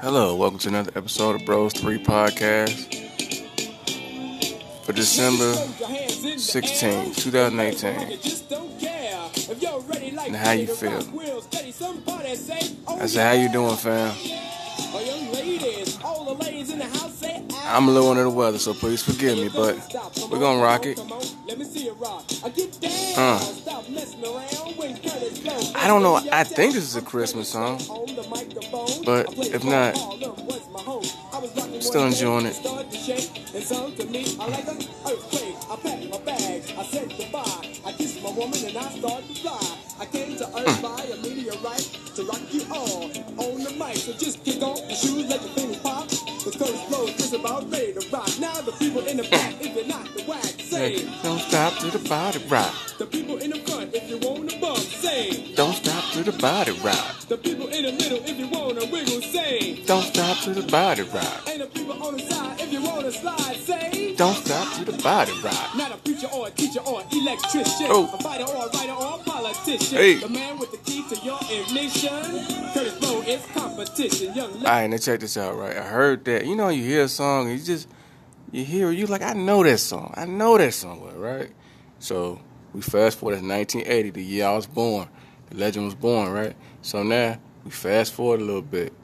Hello, welcome to another episode of Bros 3 Podcast for December 16, 2018. And how you feel? I said, how you doing, fam? I'm a little under the weather, so please forgive me, but we're gonna rock it. Uh. I don't know. I think this is a Christmas song, but if not, still enjoying it. I thought, I came to earth hmm. by a meteorite to rock you all on the mic. So just kick off your shoes, let your fingers pop. The first flow is about ready to rock. Now the people in the hmm. back, if you're not the whack, say. Hey, don't stop to the body rock. The people in the front, if you want to bump, say. Don't stop to the body rock. The people in the middle, if you want to wiggle, say. Don't stop to the body rock. Don't stop to the body rock. Not a preacher or a teacher or an electrician. Oh. A fighter or a writer or a politician. Hey. The man with the key to your ignition. Kurtis Blow is competition. Young All right, now check this out, right? I heard that. You know, you hear a song, you just, you hear, it, you like, I know that song. I know that somewhere, right? So we fast forward to 1980, the year I was born. The legend was born, right? So now we fast forward a little bit,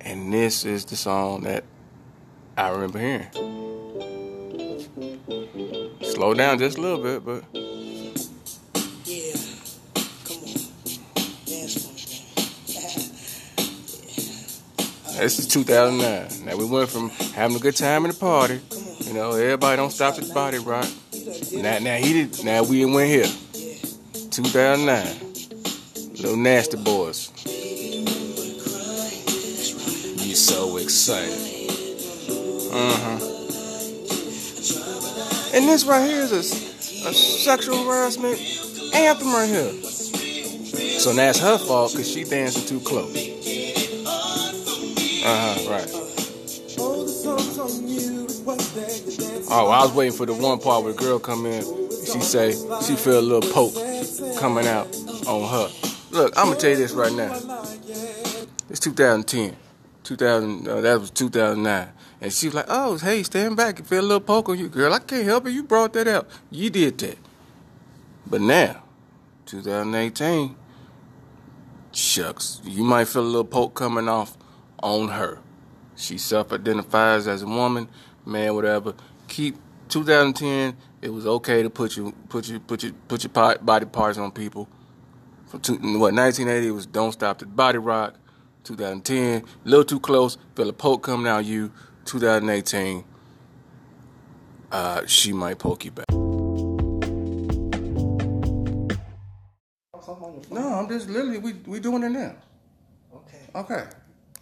and this is the song that I remember hearing. Slow down just a little bit, but Yeah, come on, dance this is 2009. Now we went from having a good time in the party, you know, everybody don't stop at the body rock. Now, now he did. Now we went here. 2009. Little nasty boys. You so excited. Uh huh. And this right here is a, a sexual harassment anthem right here. So it's her fault because she dancing too close. Uh huh. Right. Oh, I was waiting for the one part where the girl come in. She say she feel a little poke coming out on her. Look, I'm gonna tell you this right now. It's 2010, 2000. Uh, that was 2009, and she was like, "Oh, hey, stand back. You feel a little poke on you, girl. I can't help it. You brought that up. You did that." But now, 2018, shucks, you might feel a little poke coming off on her. She self-identifies as a woman, man, whatever. Keep 2010. It was okay to put you put you put your put your body parts on people. From two, what 1980 it was "Don't Stop the Body Rock." 2010, a little too close. Feel a poke coming out you. 2018, uh, she might poke you back. Something on your phone? No, I'm just literally we we doing it now. Okay. Okay.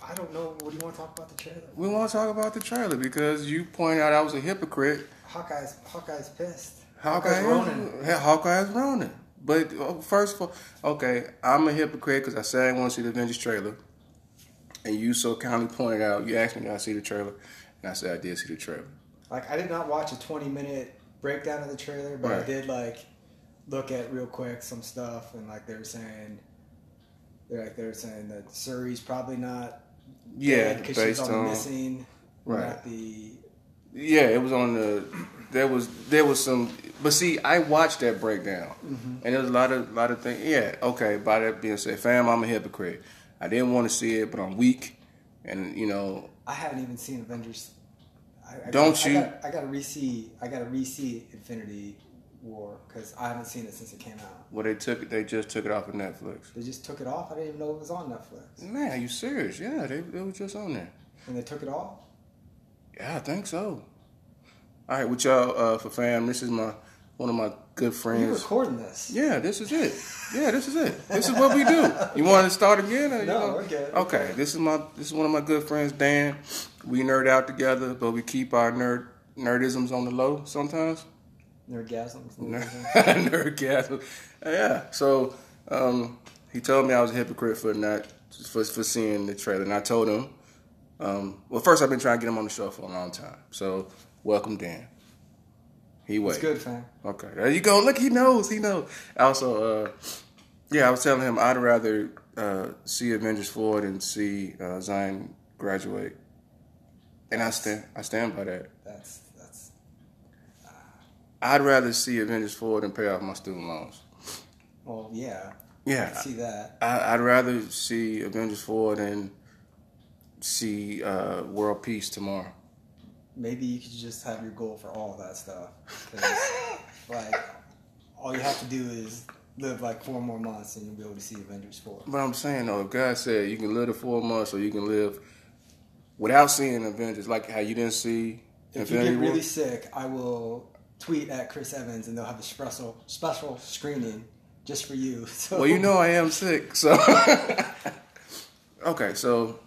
I don't know. What do you want to talk about the trailer? We want to talk about the trailer because you pointed out I was a hypocrite. Hawkeye's Hawkeye's pissed. Hawkeye's, Ronin. is, Hawkeye Ronin. But uh, first of all, okay, I'm a hypocrite because I said I want to see the Avengers trailer, and you so kindly pointed out. You asked me did I see the trailer, and I said I did see the trailer. Like I did not watch a 20 minute breakdown of the trailer, but I did like look at real quick some stuff, and like they were saying, they're like they were saying that Shuri's probably not Yeah, because she's based on, missing, Right. The yeah, it was on the. There was there was some, but see, I watched that breakdown, mm-hmm. and there was a lot of lot of things. Yeah, okay. By that being said, fam, I'm a hypocrite. I didn't want to see it, but I'm weak, and you know, I haven't even seen Avengers. I, I Don't gotta, you- I got, I got to re-see. I got to re-see Infinity War because I haven't seen it since it came out. well, they took it. They just took it off of Netflix. They just took it off. I didn't even know it was on Netflix, Man, are you serious? Yeah, they it was just on there. and they took it off. Yeah, I think so. All right, with y'all uh, for fam, this is my one of my good friends. You recording this? Yeah, this is it. Yeah, this is it. This is what we do. You want to start again? Or you No, know? we're good. Okay, this is my this is one of my good friends, Dan. We nerd out together, but we keep our nerd nerdisms on the low sometimes. Nerdgasms. Nerdgasm. Yeah. So um, he told me I was a hypocrite for not for for seeing the trailer, and I told him. Um, well, first I've been trying to get him on the show for a long time. So welcome, Dan. He It's wait. good, fam. Okay, there you go. Look, he knows. He knows. Also, uh, yeah, I was telling him I'd rather uh, see Avengers four than see uh, Zion graduate, and I stand I stand by that. That's that's I'd rather see Avengers four than pay off my student loans. well, yeah. I Yeah, can see that. I, I'd rather see Avengers four than see uh, World Peace tomorrow. Maybe you could just have your goal for all of that stuff. like, all you have to do is live like four more months and you'll be able to see Avengers 4. But I'm saying though, if God said you can live the four months or you can live without seeing Avengers, like how you didn't see If you Infinity get War. really sick, I will tweet at Chris Evans and they'll have a special special screening just for you. So Well, you know I am sick, so okay. So,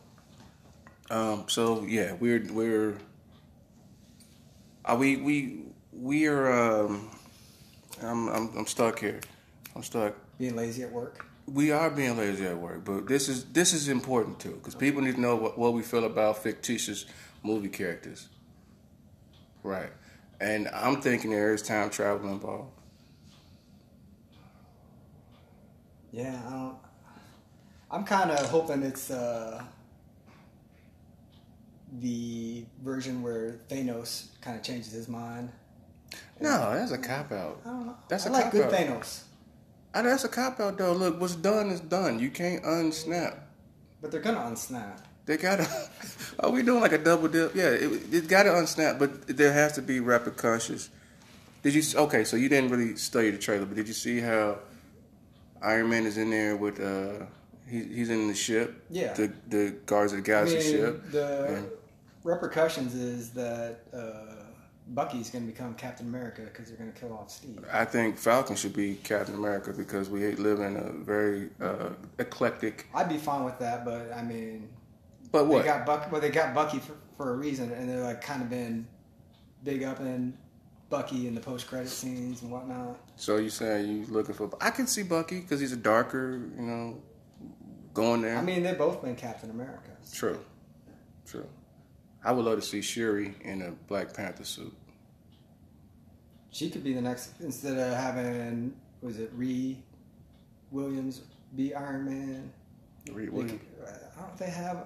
um, so yeah, we're we're are we we we are. Um, I'm I'm I'm stuck here. I'm stuck. being lazy at work. We are being lazy at work, but this is this is important too because people need to know what, what we feel about fictitious movie characters. Right, and I'm thinking there is time travel involved. Yeah, I don't. I'm kind of hoping it's uh, the version where Thanos kind of changes his mind. No, that's a cop out. I don't know. That's I a like cop good out. Thanos, Ah, that's a cop out though. Look, what's done is done. You can't unsnap. but they're gonna unsnap. They gotta. Are we doing like a double dip? Yeah, it, it gotta unsnap, but there has to be repercussions. Did you? Okay, so you didn't really study the trailer, but did you see how Iron Man is in there with? uh he, He's in the ship. Yeah. The the Guardians of the I Galaxy mean, ship. the And- repercussions is that uh, Bucky's gonna become Captain America because they're gonna kill off Steve. I think Falcon should be Captain America because we live in a very uh, eclectic. I'd be fine with that, but I mean, But what? they got Buck. Well, they got Bucky for, for a reason, and they're like kind of been big up in Bucky in the post credit scenes and whatnot. So you saying you looking for? I can see Bucky because he's a darker, you know, going there. I mean, they've both been Captain America. true, true. I would love to see Shuri in a Black Panther suit. She could be the next instead of having was it Riri Williams be Iron Man. Riri Williams. could- uh, I don't they have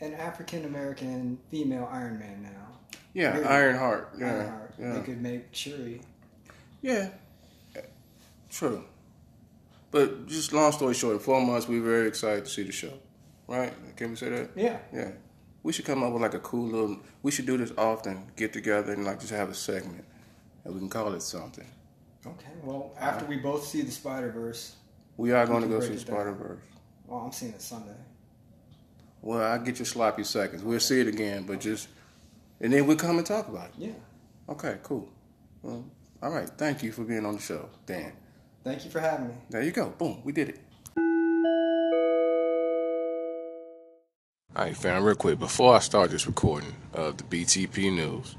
an African American female Iron Man now. Yeah, Really? Ironheart. Yeah, Ironheart. yeah, They could make Shuri. yeah. True. But just long story short, in four months, we're very excited to see the show. Right? Can we say that? Yeah. Yeah. We should come up with like a cool little. We should do this often. Get together and like just have a segment, and we can call it something. Okay. Well, after we both see the Spider Verse, We are going to go see the. Spider Verse. well, I'm seeing it Sunday. Well, I'll get your sloppy seconds. We'll see it again, but just and then we'll come and talk about it. Yeah. Okay, cool. Well, all right. Thank you for being on the show, Dan. Thank you for having me. There you go. Boom. We did it. All right, fam, real quick. Before I start this recording of the BTP news,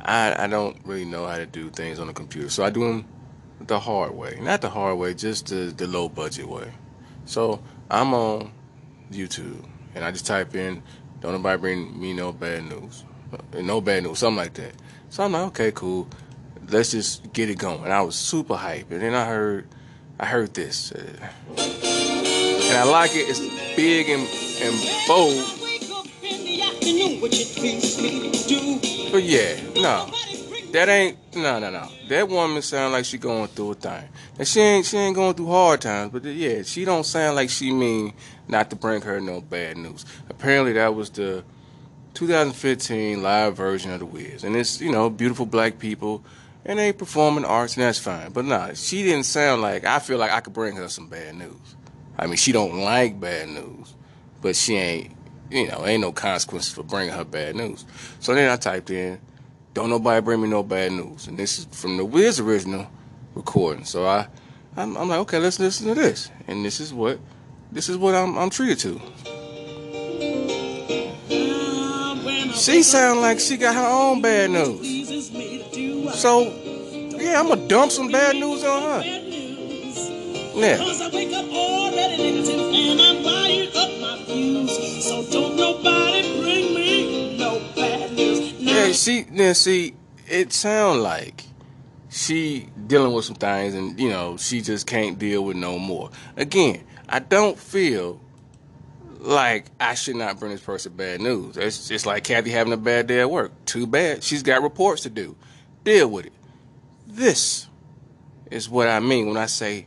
I, I don't really know how to do things on the computer. So I do them the hard way. Not the hard way, just the, the low budget way. So I'm on YouTube and I just type in, don't nobody bring me no bad news. Uh, No bad news, something like that. So I'm like, okay, cool. Let's just get it going. And I was super hyped. And then I heard, I heard this. Uh, and I like it. It's big and, and bold. But yeah, no. That ain't no no no. That woman sound like she going through a thing. And she ain't she ain't going through hard times, but yeah, she don't sound like she mean not to bring her no bad news. Apparently that was the 2015 live version of the Wiz. And it's, you know, beautiful black people and they performing arts and that's fine. But nah, she didn't sound like I feel like I could bring her some bad news. I mean, she don't like bad news, but she ain't, you know, ain't no consequences for bringing her bad news. So then I typed in, "Don't nobody bring me no bad news," and this is from the Wiz original recording. So I, I'm, I'm like, okay, let's listen to this, and this is what, this is what I'm, I'm treated to. She sound like she got her own bad news. So, yeah, I'm gonna dump some bad news on her. Yeah. Cause I wake up already negative and I'm buying up my views. So don't nobody bring me no bad news. Now, Yeah, she then see it sound like she dealing with some things and you know she just can't deal with no more. Again, I don't feel like I should not bring this person bad news. It's just like Kathy having a bad day at work. Too bad. She's got reports to do. Deal with it. This is what I mean when I say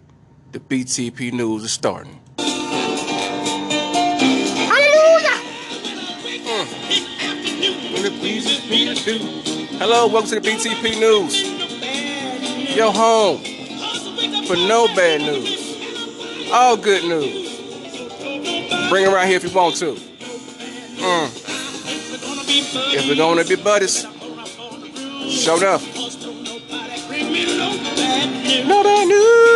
the BTP news is starting. Hello, welcome to the BTP News. Your home for no bad news. All good news. Bring it right here if you want to. Mm. If we're gonna be buddies, show enough. No bad news.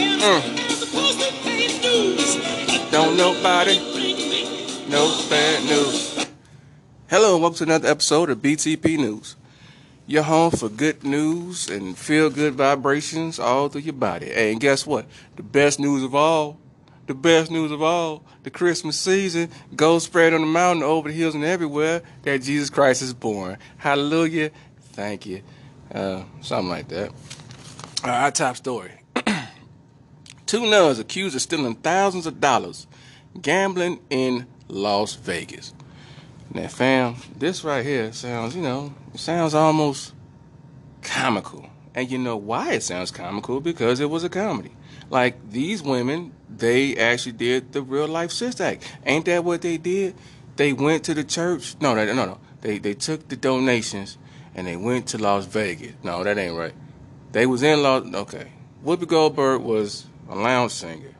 Mm. Don't nobody no bad news. Hello, and welcome to another episode of BTP News. Your home for good news and feel good vibrations all through your body. And guess what? The best news of all, the best news of all, the Christmas season goes spread on the mountain, over the hills, and everywhere that Jesus Christ is born. Hallelujah. Thank you. Uh, something like that. All right, our top story. Two nuns accused of stealing thousands of dollars gambling in Las Vegas. Now, fam, this right here sounds, you know, sounds almost comical. And you know why it sounds comical? Because it was a comedy. Like, these women, they actually did the real life sister act. Ain't that what they did? They went to the church. No, no, no, no. They, they took the donations and they went to Las Vegas. No, that ain't right. They was in Las, okay. Whoopi Goldberg was a lounge singer.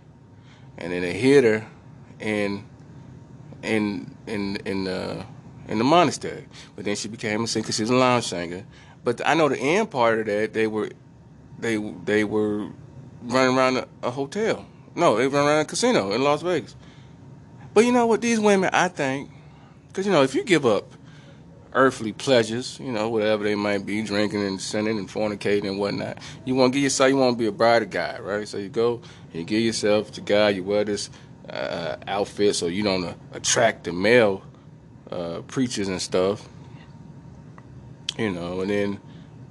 And then they hit her in in in in the in the monastery. But then she became a singer she's a lounge singer. But I know the end part of that they were they they were running around a, a hotel. No, they were around a casino in Las Vegas. But you know what? These women, I think, because you know, if you give up earthly pleasures, you know, whatever they might be, drinking and sinning and fornicating and whatnot, you want to give yourself, you want to be a bride of God, right? So you go, and you give yourself to God, you wear this uh, outfit so you don't uh, attract the male uh, preachers and stuff. You know, and then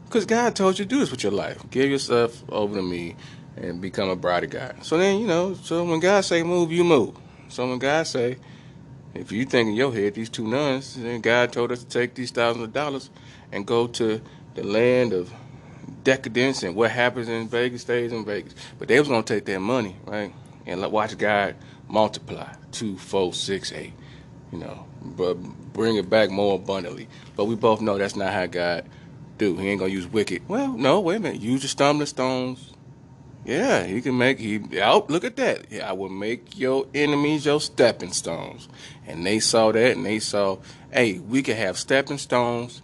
because God told you to do this with your life, give yourself over to me and become a bride of God. So then you know, so when God say move, you move. So when God say, if you think in your head these two nuns, then God told us to take these thousands of dollars and go to the land of decadence and what happens in Vegas stays in Vegas. But they was gonna take that money, right, and watch God multiply two, four, six, eight. You know, but bring it back more abundantly. But we both know that's not how God do. He ain't gonna use wicked. Well, no, wait a minute. Use the stumbling stones. Yeah, he can make he. Oh, look at that. Yeah, I will make your enemies your stepping stones. And they saw that, and they saw, hey, we could have stepping stones,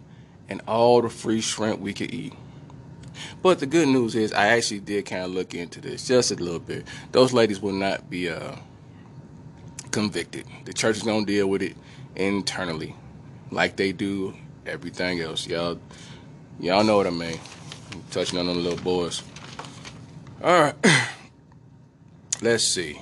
and all the free shrimp we could eat. But the good news is, I actually did kind of look into this just a little bit. Those ladies will not be uh, convicted. The church is gonna deal with it internally, like they do everything else. Y'all, y'all know what I mean. I'm touching on them little boys. All right, let's see.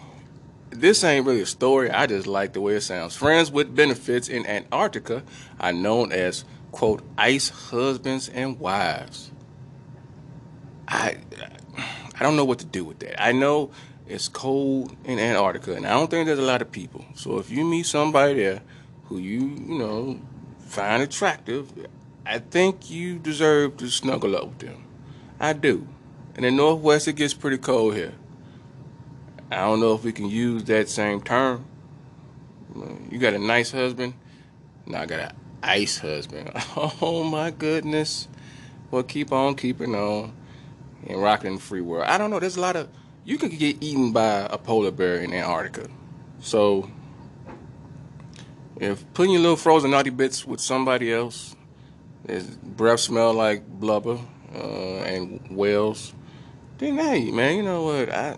This ain't really a story. I just like the way it sounds. Friends with benefits in Antarctica are known as quote ice husbands and wives. I I don't know what to do with that. I know it's cold in Antarctica, and I don't think there's a lot of people. So if you meet somebody there who you, you know, find attractive, I think you deserve to snuggle up with them. I do. In the Northwest, it gets pretty cold here. I don't know if we can use that same term. You got a nice husband. Now I got an ice husband. Oh my goodness. Well, keep on keeping on and rocking the free world. I don't know. There's a lot of you can get eaten by a polar bear in Antarctica. So if putting your little frozen naughty bits with somebody else, breath smell like blubber uh, and whales, then hey, man, you know what? I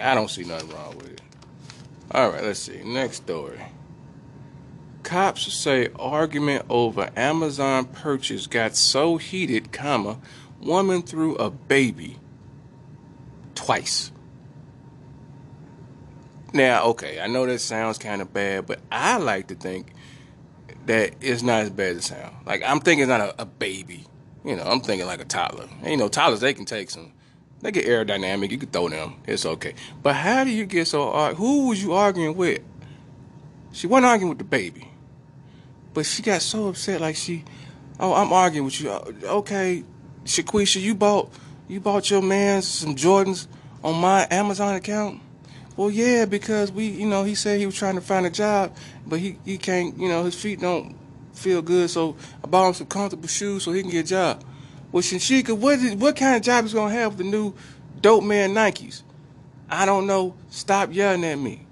I don't see nothing wrong with it. All right, let's see. Next story. Cops say argument over Amazon purchase got so heated, comma, woman threw a baby twice. Now, okay, I know that sounds kind of bad, but I like to think that it's not as bad as it sounds. Like I'm thinking it's not a, a baby. You know, I'm thinking like a toddler. And, you know, toddlers they can take some They get aerodynamic. You can throw them. It's okay. But how do you get so? Who was you arguing with? She wasn't arguing with the baby, but she got so upset. Like she, oh, I'm arguing with you. Uh, Okay, Shaquisha, you bought you bought your man some Jordans on my Amazon account. Well, yeah, because we, you know, he said he was trying to find a job, but he he can't. You know, his feet don't feel good, so I bought him some comfortable shoes so he can get a job. Well, Shinshika, what is, what kind of job is gonna have the new dope man Nikes? I don't know. Stop yelling at me.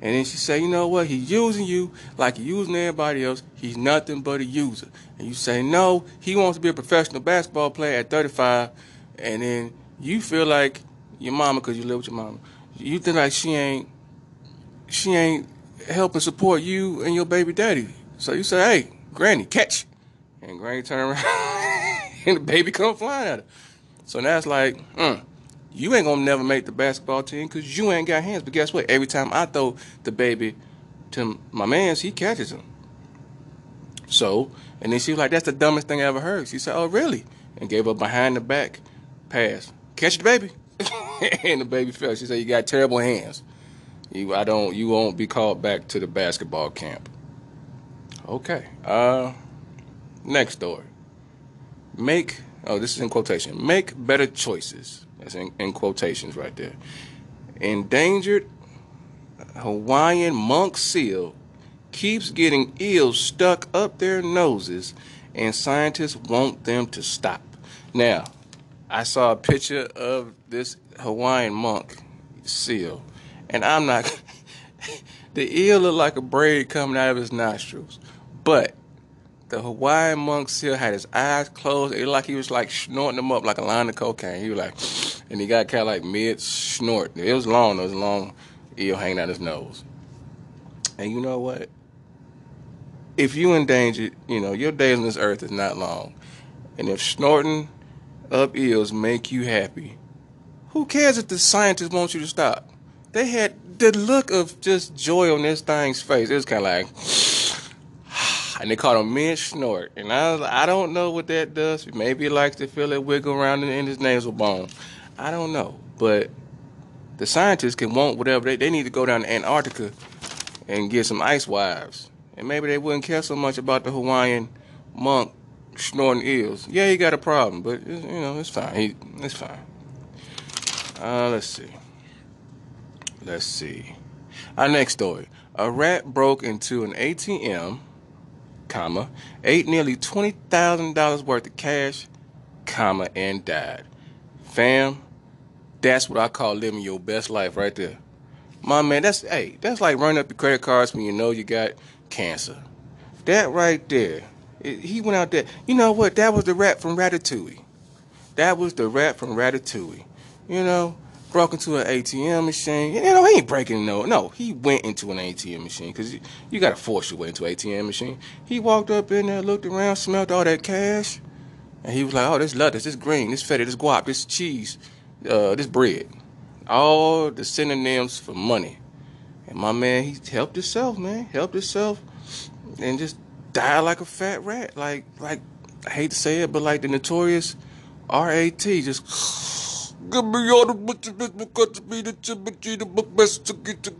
And then she say, you know what? He's using you like he's using everybody else. He's nothing but a user. And you say, no, he wants to be a professional basketball player at 35. And then you feel like your mama, because you live with your mama, you think like she ain't, she ain't helping support you and your baby daddy. So you say, hey, granny, catch. And granny turn around and the baby come flying at her. So now it's like, mm, you ain't gonna never make the basketball team because you ain't got hands. But guess what? Every time I throw the baby to my man's, he catches him. So, and then she was like, that's the dumbest thing I ever heard. She said, oh, really? And gave her behind the back pass. Catch the baby. and the baby fell. She said, you got terrible hands. You, I don't, you won't be called back to the basketball camp. Okay. Uh, next story. Make, oh, this is in quotation. Make better choices. That's in, in quotations right there. Endangered Hawaiian monk seal keeps getting eels stuck up their noses, and scientists want them to stop. Now, I saw a picture of this Hawaiian monk seal, and I'm not. the eel looked like a braid coming out of his nostrils, but the Hawaiian monk seal had his eyes closed. It looked like he was like snorting them up like a line of cocaine. He was like, and he got kind of like mid snort. It was long. It was long eel hanging out his nose. And you know what? If you endangered, you know, your days on this earth is not long. And if snorting up eels make you happy, who cares if the scientists want you to stop? They had the look of just joy on this thing's face. It was kind of like, and they called him mid snort. And I, was, I don't know what that does. Maybe he likes to feel it wiggle around in, in his nasal bone. I don't know. But the scientists can want whatever they, they need to go down to Antarctica and get some ice wives. And maybe they wouldn't care so much about the Hawaiian monk snorting eels. Yeah, he got a problem, but you know it's fine. He, it's fine. Uh, let's see. Let's see. Our next story: A rat broke into an ATM, comma, ate nearly twenty thousand dollars worth of cash, comma, and died. Fam, that's what I call living your best life right there. My man, that's hey, that's like running up your credit cards when you know you got cancer. That right there. it- he went out there. You know what? That was the rat from Ratatouille. That was the rat from Ratatouille. You know, broke into an ATM machine. You know, he ain't breaking no. No, he went into an ATM machine because you, you got to force your way into an ATM machine. He walked up in there, looked around, smelled all that cash, and he was like, "Oh, this lettuce, this green, this feta, this guap, this cheese, uh, this bread, all the synonyms for money." And my man, he helped himself, man, helped himself, and just died like a fat rat. Like, like I hate to say it, but like the notorious RAT, just give me all the bitches, bitch, because be the chimney, the book best to get to.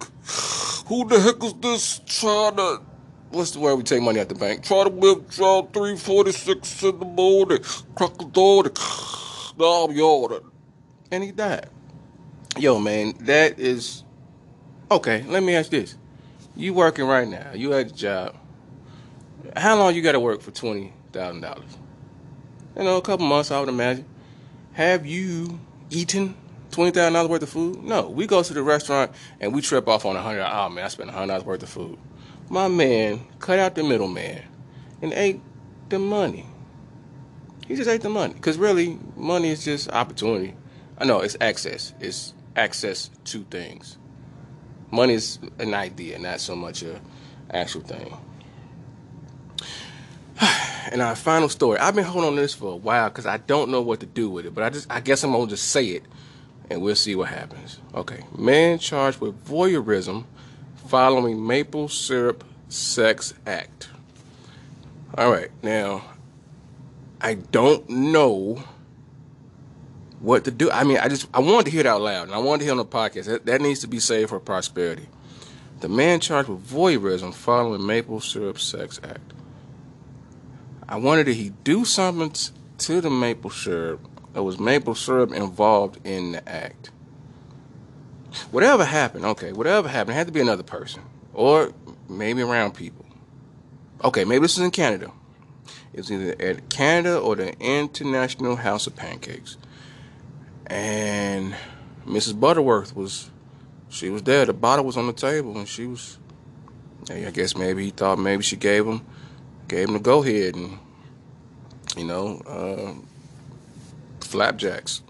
Who the heck is this trying to? What's the way we take money at the bank? Try to withdraw three forty six in the morning, crack the door, now I'm yawning, and he died. Yo, man, that is okay. Let me ask this: You working right now? You at the job? How long you got to work for twenty thousand dollars? You know, a couple months, I would imagine. Have you eaten twenty thousand dollars worth of food? No. We go to the restaurant and we trip off on a hundred. Oh man, I spent a hundred dollars worth of food. My man cut out the middleman and ate the money. He just ate the money because really, money is just opportunity. I know it's access. It's access to things. Money is an idea, not so much a actual thing. And our final story. I've been holding on to this for a while because I don't know what to do with it, but I just I guess I'm gonna just say it and we'll see what happens. Okay. Man charged with voyeurism following maple syrup sex act. All right. Now, I don't know what to do. I mean, I just I wanted to hear it out loud, and I wanted to hear on the podcast. That, that needs to be saved for prosperity. The man charged with voyeurism following Maple Syrup Sex Act. I wondered did he do something to the maple syrup, or was maple syrup involved in the act? Whatever happened, okay, whatever happened, it had to be another person, or maybe around people. Okay, maybe this is in Canada. It was either at Canada or the International House of Pancakes. And Mrs. Butterworth was, she was there. The bottle was on the table, and she was. I guess maybe he thought maybe she gave him, gave him the go ahead, and you know, uh, flapjacks.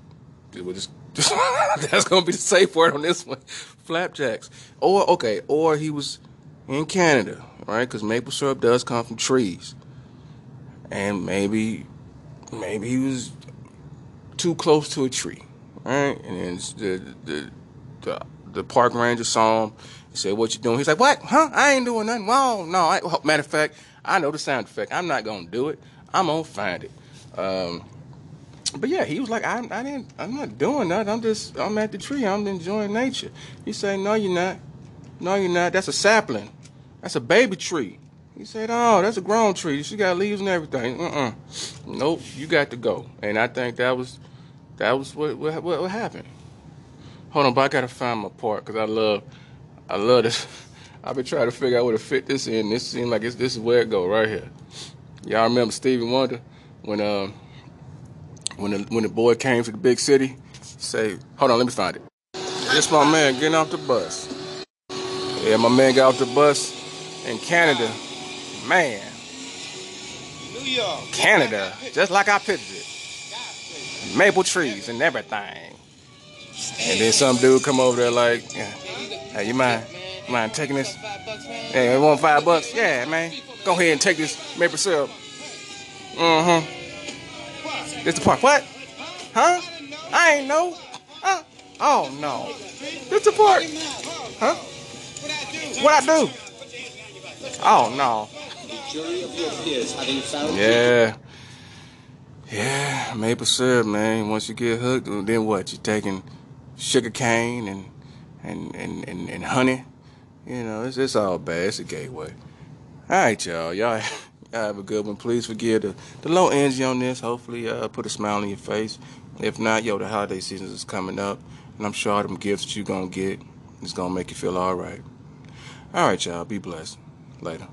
Just, that's gonna be the safe word on this one, flapjacks. Or okay, or he was in Canada, right? Because maple syrup does come from trees, and maybe, maybe he was too close to a tree, right? And then the the the, the park ranger saw him. He said, "What you doing?" He's like, "What? Huh? I ain't doing nothing. Wow, no. I, well, matter of fact, I know the sound effect. I'm not gonna do it. I'm gonna find it." Um, but yeah, he was like, I, I didn't, I'm not doing that. I'm just, I'm at the tree. I'm enjoying nature. He said, No, you're not. No, you're not. That's a sapling. That's a baby tree. He said, Oh, that's a grown tree. She got leaves and everything. Uh-uh. Nope, you got to go. And I think that was, that was what, what, what happened. Hold on, but I gotta find my part because I love, I love this. I've been trying to figure out where to fit this in. This seems like it's this is where it go right here. Y'all remember Stevie Wonder when um when the when the boy came to the big city? Say, hold on, let me find it. This my man getting off the bus. Yeah, my man got off the bus in Canada. Man, New York. Canada, just like I pictured it. Maple trees and everything. And then some dude come over there like, hey, you mind, mind taking this? Hey, you want five bucks? Yeah, man. Go ahead and take this maple syrup. Mm-hmm. This the park. What? Huh? I ain't know. Huh? Oh no. This the park. Huh? What I do? Oh no. Yeah. Yeah, maple syrup, man. Once you get hooked, then what? You're taking sugar cane and and, and, and, and honey. You know, it's, it's all bad. It's a gateway. All right, y'all. Y'all, y'all have a good one. Please forgive the, the low energy on this. Hopefully, uh, put a smile on your face. If not, yo, the holiday season is coming up. And I'm sure all them gifts that you're going to get is to make you feel all right. All right, y'all. Be blessed. Later.